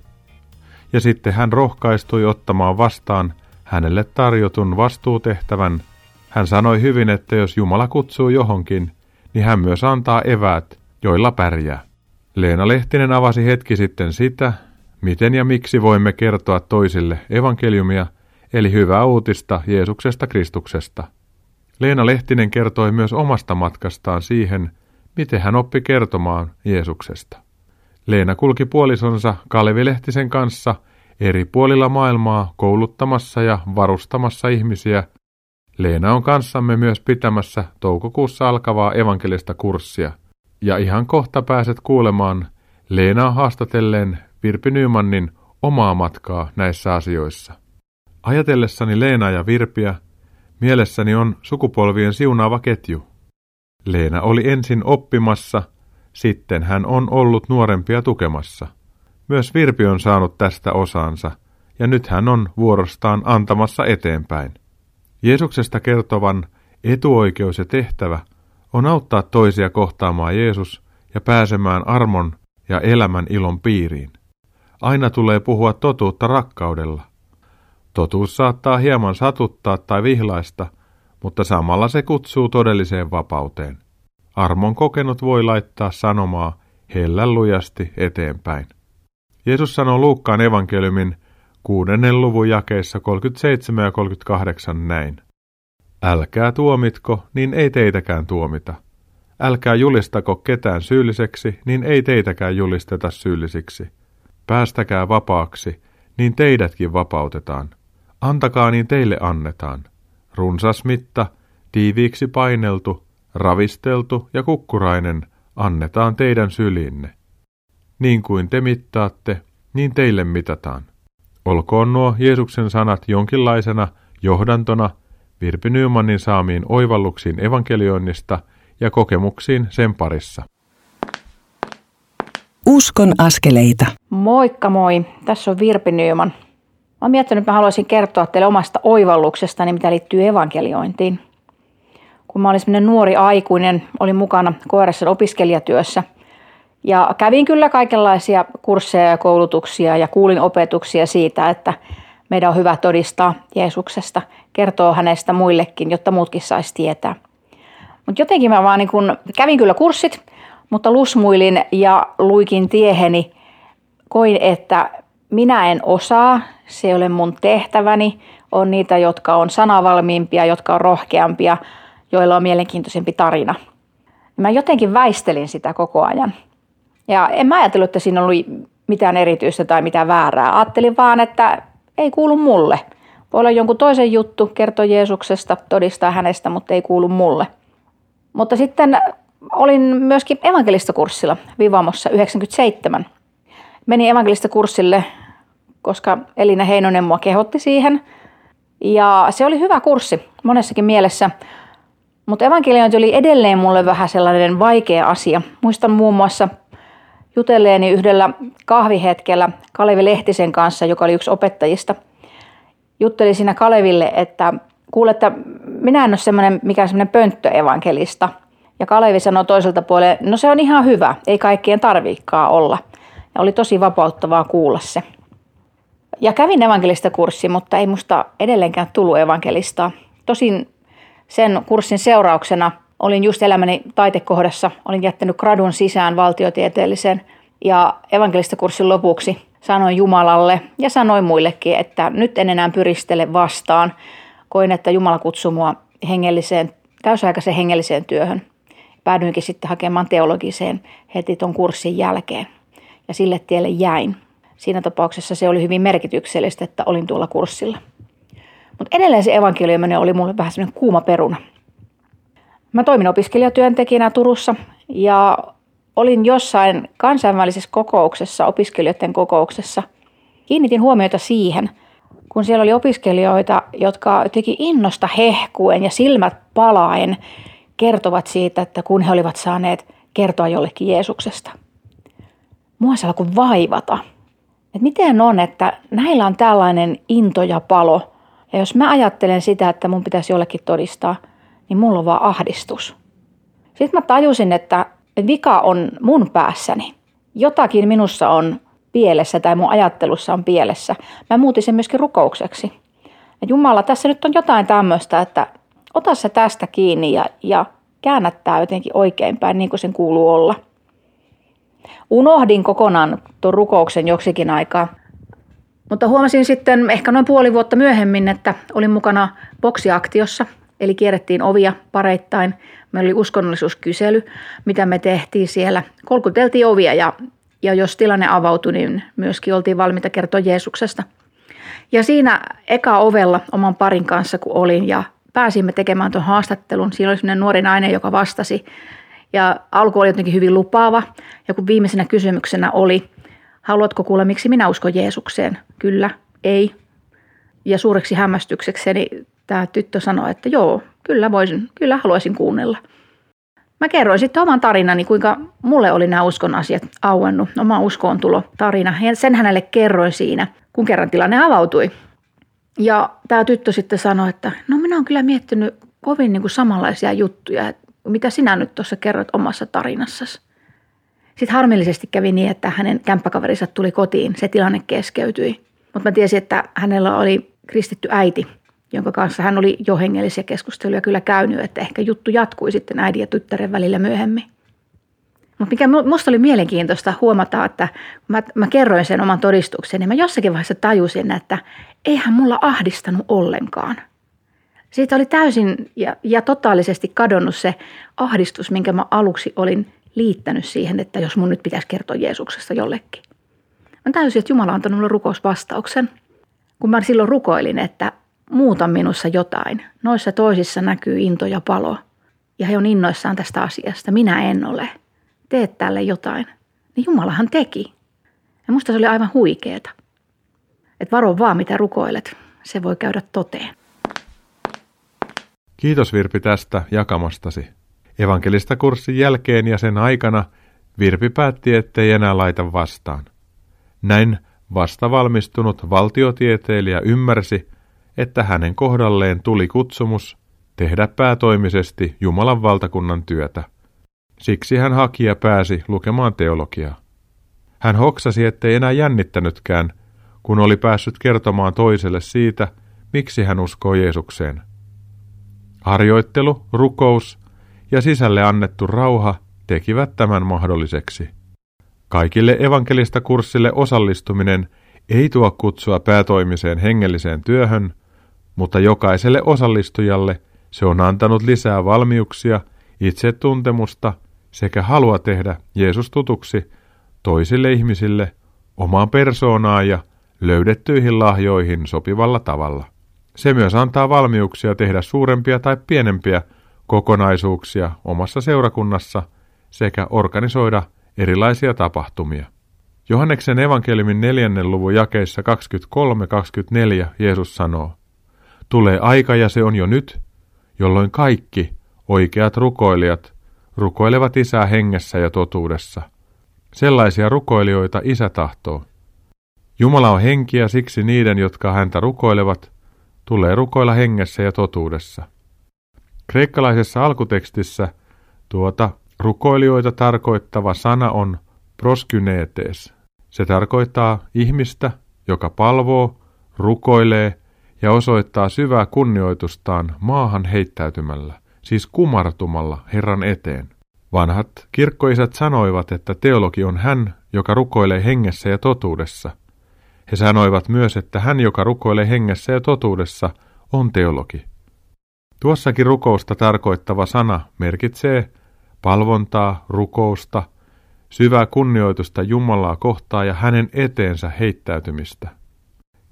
Ja sitten hän rohkaistui ottamaan vastaan hänelle tarjotun vastuutehtävän. Hän sanoi hyvin, että jos Jumala kutsuu johonkin, niin hän myös antaa eväät, joilla pärjää. Leena Lehtinen avasi hetki sitten sitä, miten ja miksi voimme kertoa toisille evankeliumia, eli hyvää uutista Jeesuksesta Kristuksesta. Leena Lehtinen kertoi myös omasta matkastaan siihen, miten hän oppi kertomaan Jeesuksesta. Leena kulki puolisonsa Kalevi Lehtisen kanssa eri puolilla maailmaa kouluttamassa ja varustamassa ihmisiä. Leena on kanssamme myös pitämässä toukokuussa alkavaa evankelista kurssia. Ja ihan kohta pääset kuulemaan Leenaa haastatelleen Virpi Nymannin omaa matkaa näissä asioissa. Ajatellessani Leena ja Virpiä Mielessäni on sukupolvien siunaava ketju. Leena oli ensin oppimassa, sitten hän on ollut nuorempia tukemassa. Myös Virpi on saanut tästä osansa, ja nyt hän on vuorostaan antamassa eteenpäin. Jeesuksesta kertovan etuoikeus ja tehtävä on auttaa toisia kohtaamaan Jeesus ja pääsemään armon ja elämän ilon piiriin. Aina tulee puhua totuutta rakkaudella. Totuus saattaa hieman satuttaa tai vihlaista, mutta samalla se kutsuu todelliseen vapauteen. Armon kokenut voi laittaa sanomaa hellän lujasti eteenpäin. Jeesus sanoo Luukkaan evankeliumin kuudennen luvun jakeissa 37 ja 38 näin. Älkää tuomitko, niin ei teitäkään tuomita. Älkää julistako ketään syylliseksi, niin ei teitäkään julisteta syyllisiksi. Päästäkää vapaaksi, niin teidätkin vapautetaan. Antakaa, niin teille annetaan. Runsas mitta, tiiviiksi paineltu, ravisteltu ja kukkurainen annetaan teidän syliinne. Niin kuin te mittaatte, niin teille mitataan. Olkoon nuo Jeesuksen sanat jonkinlaisena johdantona Virpi Nymanin saamiin oivalluksiin evankelioinnista ja kokemuksiin sen parissa. Uskon askeleita. Moikka moi, tässä on Virpi Nyman. Mä oon miettinyt, että mä haluaisin kertoa teille omasta oivalluksestani, mitä liittyy evankeliointiin. Kun mä olin nuori aikuinen, olin mukana koirassa opiskelijatyössä – ja kävin kyllä kaikenlaisia kursseja ja koulutuksia ja kuulin opetuksia siitä, että meidän on hyvä todistaa Jeesuksesta, kertoo hänestä muillekin, jotta muutkin saisi tietää. Mutta jotenkin mä vaan niin kun, kävin kyllä kurssit, mutta lusmuilin ja luikin tieheni. Koin, että minä en osaa, se ei ole mun tehtäväni. On niitä, jotka on sanavalmiimpia, jotka on rohkeampia, joilla on mielenkiintoisempi tarina. Mä jotenkin väistelin sitä koko ajan. Ja en mä ajatellut, että siinä oli mitään erityistä tai mitään väärää. Ajattelin vaan, että ei kuulu mulle. Voi olla jonkun toisen juttu, kertoa Jeesuksesta, todistaa hänestä, mutta ei kuulu mulle. Mutta sitten olin myöskin evankelistakurssilla Vivamossa 97. Menin evankelistakurssille, koska Elina Heinonen mua kehotti siihen. Ja se oli hyvä kurssi monessakin mielessä. Mutta evankeliointi oli edelleen mulle vähän sellainen vaikea asia. Muistan muun muassa jutelleeni yhdellä kahvihetkellä Kalevi Lehtisen kanssa, joka oli yksi opettajista. Juttelin siinä Kaleville, että kuule, että minä en ole semmoinen, mikä semmoinen pönttöevankelista. Ja Kalevi sanoi toiselta puolelle, no se on ihan hyvä, ei kaikkien tarviikkaa olla. Ja oli tosi vapauttavaa kuulla se. Ja kävin evankelista kurssi, mutta ei musta edelleenkään tullut evankelistaa. Tosin sen kurssin seurauksena – olin just elämäni taitekohdassa, olin jättänyt gradun sisään valtiotieteelliseen ja evankelistakurssin lopuksi sanoin Jumalalle ja sanoin muillekin, että nyt en enää pyristele vastaan. Koin, että Jumala kutsui mua hengelliseen, täysaikaiseen hengelliseen työhön. Päädyinkin sitten hakemaan teologiseen heti tuon kurssin jälkeen ja sille tielle jäin. Siinä tapauksessa se oli hyvin merkityksellistä, että olin tuolla kurssilla. Mutta edelleen se evankeliuminen oli mulle vähän semmoinen kuuma peruna – Mä toimin opiskelijatyöntekijänä Turussa ja olin jossain kansainvälisessä kokouksessa, opiskelijoiden kokouksessa. Kiinnitin huomiota siihen, kun siellä oli opiskelijoita, jotka teki innosta hehkuen ja silmät palaen kertovat siitä, että kun he olivat saaneet kertoa jollekin Jeesuksesta. Mua se alkoi vaivata. Että miten on, että näillä on tällainen into ja palo. Ja jos mä ajattelen sitä, että mun pitäisi jollekin todistaa – niin mulla on vaan ahdistus. Sitten mä tajusin, että vika on mun päässäni. Jotakin minussa on pielessä tai mun ajattelussa on pielessä. Mä muutin sen myöskin rukoukseksi. Ja Jumala, tässä nyt on jotain tämmöistä, että ota se tästä kiinni ja, ja käännä tämä jotenkin oikeinpäin niin kuin sen kuuluu olla. Unohdin kokonaan tuon rukouksen joksikin aikaa. Mutta huomasin sitten ehkä noin puoli vuotta myöhemmin, että olin mukana boksiaktiossa – Eli kierrettiin ovia pareittain. Meillä oli uskonnollisuuskysely, mitä me tehtiin siellä. Kolkuteltiin ovia ja, ja jos tilanne avautui, niin myöskin oltiin valmiita kertoa Jeesuksesta. Ja siinä eka ovella oman parin kanssa, kun olin ja pääsimme tekemään tuon haastattelun. Siinä oli sellainen nuori nainen, joka vastasi. Ja alku oli jotenkin hyvin lupaava. Ja kun viimeisenä kysymyksenä oli, haluatko kuulla, miksi minä uskon Jeesukseen? Kyllä, ei. Ja suureksi hämmästyksekseni tämä tyttö sanoi, että joo, kyllä voisin, kyllä haluaisin kuunnella. Mä kerroin sitten oman tarinani, kuinka mulle oli nämä uskon asiat auennut, oma uskoon tulo tarina. Sen hänelle kerroin siinä, kun kerran tilanne avautui. Ja tämä tyttö sitten sanoi, että no minä olen kyllä miettinyt kovin niin kuin samanlaisia juttuja, että mitä sinä nyt tuossa kerroit omassa tarinassasi. Sitten harmillisesti kävi niin, että hänen kämppäkaverinsa tuli kotiin, se tilanne keskeytyi. Mutta mä tiesin, että hänellä oli kristitty äiti, jonka kanssa hän oli jo hengellisiä keskusteluja kyllä käynyt, että ehkä juttu jatkui sitten äidin ja tyttären välillä myöhemmin. Mutta mikä minusta oli mielenkiintoista huomata, että mä, mä kerroin sen oman todistuksen, niin mä jossakin vaiheessa tajusin, että eihän mulla ahdistanut ollenkaan. Siitä oli täysin ja, ja totaalisesti kadonnut se ahdistus, minkä mä aluksi olin liittänyt siihen, että jos mun nyt pitäisi kertoa Jeesuksesta jollekin. Mä täysin, että Jumala on antanut mulle rukousvastauksen. Kun mä silloin rukoilin, että muuta minussa jotain. Noissa toisissa näkyy into ja palo. Ja he on innoissaan tästä asiasta. Minä en ole. Teet tälle jotain. Niin Jumalahan teki. Ja musta se oli aivan huikeeta. Että varo vaan mitä rukoilet. Se voi käydä toteen. Kiitos Virpi tästä jakamastasi. Evankelista kurssin jälkeen ja sen aikana Virpi päätti, ettei enää laita vastaan. Näin vastavalmistunut valtiotieteilijä ymmärsi, että hänen kohdalleen tuli kutsumus tehdä päätoimisesti Jumalan valtakunnan työtä. Siksi hän haki ja pääsi lukemaan teologiaa. Hän hoksasi, ettei enää jännittänytkään, kun oli päässyt kertomaan toiselle siitä, miksi hän uskoo Jeesukseen. Harjoittelu, rukous ja sisälle annettu rauha tekivät tämän mahdolliseksi. Kaikille evankelista kurssille osallistuminen ei tuo kutsua päätoimiseen hengelliseen työhön, mutta jokaiselle osallistujalle se on antanut lisää valmiuksia, itsetuntemusta sekä halua tehdä Jeesus tutuksi toisille ihmisille, omaan persoonaan ja löydettyihin lahjoihin sopivalla tavalla. Se myös antaa valmiuksia tehdä suurempia tai pienempiä kokonaisuuksia omassa seurakunnassa sekä organisoida erilaisia tapahtumia. Johanneksen evankeliumin neljännen luvun jakeissa 23-24 Jeesus sanoo, Tulee aika ja se on jo nyt, jolloin kaikki oikeat rukoilijat rukoilevat isää hengessä ja totuudessa. Sellaisia rukoilijoita isä tahtoo. Jumala on henki ja siksi niiden, jotka häntä rukoilevat, tulee rukoilla hengessä ja totuudessa. Kreikkalaisessa alkutekstissä tuota rukoilijoita tarkoittava sana on proskyneetes. Se tarkoittaa ihmistä, joka palvoo, rukoilee ja osoittaa syvää kunnioitustaan maahan heittäytymällä, siis kumartumalla Herran eteen. Vanhat kirkkoisät sanoivat, että teologi on hän, joka rukoilee hengessä ja totuudessa. He sanoivat myös, että hän, joka rukoilee hengessä ja totuudessa, on teologi. Tuossakin rukousta tarkoittava sana merkitsee palvontaa, rukousta, syvää kunnioitusta Jumalaa kohtaan ja hänen eteensä heittäytymistä.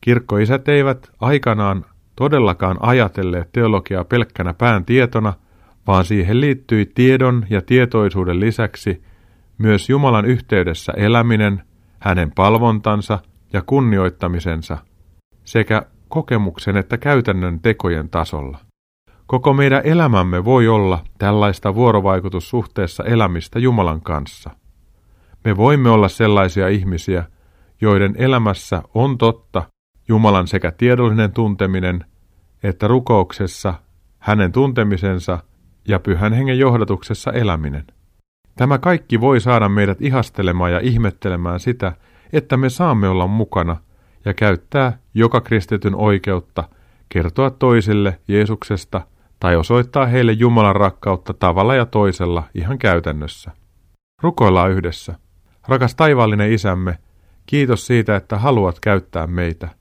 Kirkkoisät eivät aikanaan todellakaan ajatelleet teologiaa pelkkänä pään tietona, vaan siihen liittyi tiedon ja tietoisuuden lisäksi myös Jumalan yhteydessä eläminen, hänen palvontansa ja kunnioittamisensa sekä kokemuksen että käytännön tekojen tasolla. Koko meidän elämämme voi olla tällaista vuorovaikutussuhteessa elämistä Jumalan kanssa. Me voimme olla sellaisia ihmisiä, joiden elämässä on totta Jumalan sekä tiedollinen tunteminen että rukouksessa hänen tuntemisensa ja pyhän hengen johdatuksessa eläminen. Tämä kaikki voi saada meidät ihastelemaan ja ihmettelemään sitä, että me saamme olla mukana ja käyttää joka kristityn oikeutta kertoa toisille Jeesuksesta tai osoittaa heille Jumalan rakkautta tavalla ja toisella ihan käytännössä. Rukoillaan yhdessä. Rakas taivaallinen isämme, kiitos siitä, että haluat käyttää meitä.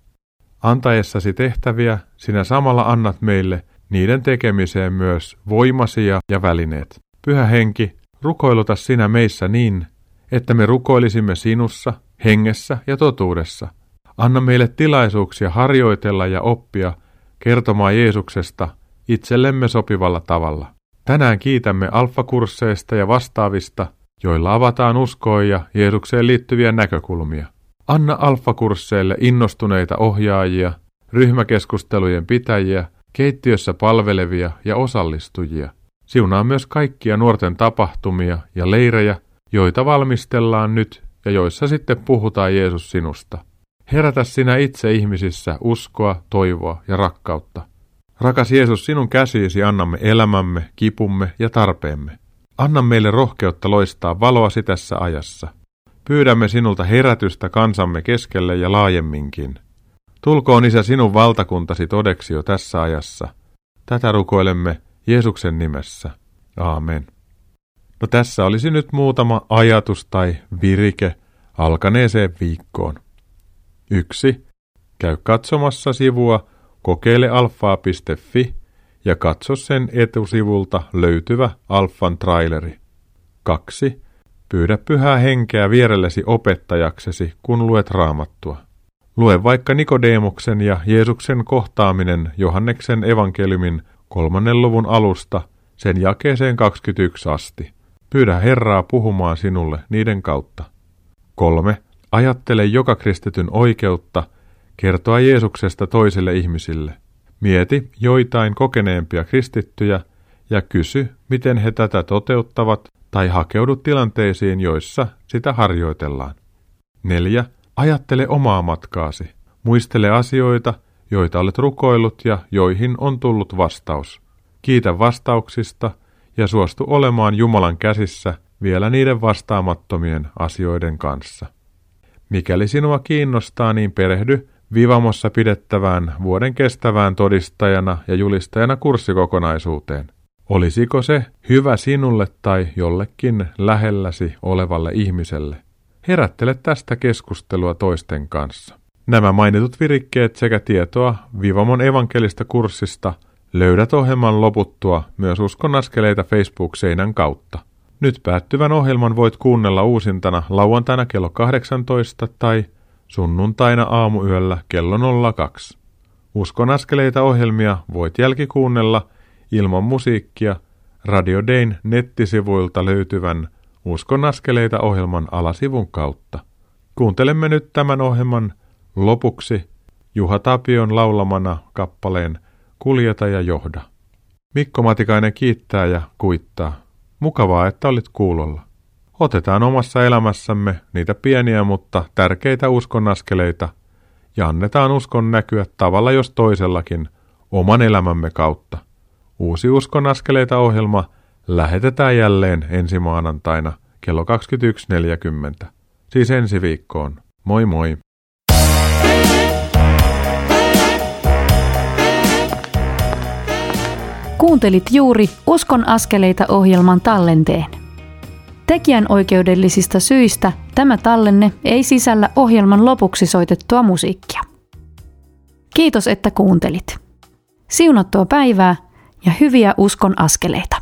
Antaessasi tehtäviä, sinä samalla annat meille niiden tekemiseen myös voimasi ja välineet. Pyhä henki, rukoiluta sinä meissä niin, että me rukoilisimme sinussa, hengessä ja totuudessa. Anna meille tilaisuuksia harjoitella ja oppia kertomaan Jeesuksesta itsellemme sopivalla tavalla. Tänään kiitämme alfakursseista ja vastaavista, joilla avataan uskoa ja Jeesukseen liittyviä näkökulmia. Anna alfakursseille innostuneita ohjaajia, ryhmäkeskustelujen pitäjiä, keittiössä palvelevia ja osallistujia. Siunaa myös kaikkia nuorten tapahtumia ja leirejä, joita valmistellaan nyt ja joissa sitten puhutaan Jeesus sinusta. Herätä sinä itse ihmisissä uskoa, toivoa ja rakkautta. Rakas Jeesus, sinun käsiisi annamme elämämme, kipumme ja tarpeemme. Anna meille rohkeutta loistaa valoasi tässä ajassa. Pyydämme sinulta herätystä kansamme keskelle ja laajemminkin. Tulkoon Isä sinun valtakuntasi todeksi jo tässä ajassa. Tätä rukoilemme Jeesuksen nimessä. Aamen. No tässä olisi nyt muutama ajatus tai virike alkaneeseen viikkoon. 1. Käy katsomassa sivua kokeilealfaa.fi ja katso sen etusivulta löytyvä Alfan traileri. 2. Pyydä pyhää henkeä vierellesi opettajaksesi, kun luet raamattua. Lue vaikka Nikodemoksen ja Jeesuksen kohtaaminen Johanneksen evankeliumin kolmannen luvun alusta sen jakeeseen 21 asti. Pyydä Herraa puhumaan sinulle niiden kautta. 3. Ajattele joka kristityn oikeutta kertoa Jeesuksesta toisille ihmisille. Mieti joitain kokeneempia kristittyjä ja kysy, miten he tätä toteuttavat tai hakeudu tilanteisiin, joissa sitä harjoitellaan. 4. Ajattele omaa matkaasi. Muistele asioita, joita olet rukoillut ja joihin on tullut vastaus. Kiitä vastauksista ja suostu olemaan Jumalan käsissä vielä niiden vastaamattomien asioiden kanssa. Mikäli sinua kiinnostaa, niin perehdy Vivamossa pidettävään vuoden kestävään todistajana ja julistajana kurssikokonaisuuteen. Olisiko se hyvä sinulle tai jollekin lähelläsi olevalle ihmiselle? Herättele tästä keskustelua toisten kanssa. Nämä mainitut virikkeet sekä tietoa Vivamon evankelista kurssista löydät ohjelman loputtua myös Uskon askeleita Facebook-seinän kautta. Nyt päättyvän ohjelman voit kuunnella uusintana lauantaina kello 18 tai sunnuntaina aamuyöllä kello 02. Uskon askeleita ohjelmia voit jälkikuunnella ilman musiikkia Radio Dayn nettisivuilta löytyvän Uskon askeleita ohjelman alasivun kautta. Kuuntelemme nyt tämän ohjelman lopuksi Juha Tapion laulamana kappaleen Kuljeta ja johda. Mikko Matikainen kiittää ja kuittaa. Mukavaa, että olit kuulolla. Otetaan omassa elämässämme niitä pieniä, mutta tärkeitä uskonnaskeleita ja annetaan uskon näkyä tavalla jos toisellakin oman elämämme kautta. Uusi uskonnaskeleita ohjelma lähetetään jälleen ensi maanantaina kello 21.40. Siis ensi viikkoon. Moi moi! Kuuntelit juuri Uskon askeleita ohjelman tallenteen. Tekijän oikeudellisista syistä tämä tallenne ei sisällä ohjelman lopuksi soitettua musiikkia. Kiitos, että kuuntelit. Siunattua päivää ja hyviä uskon askeleita.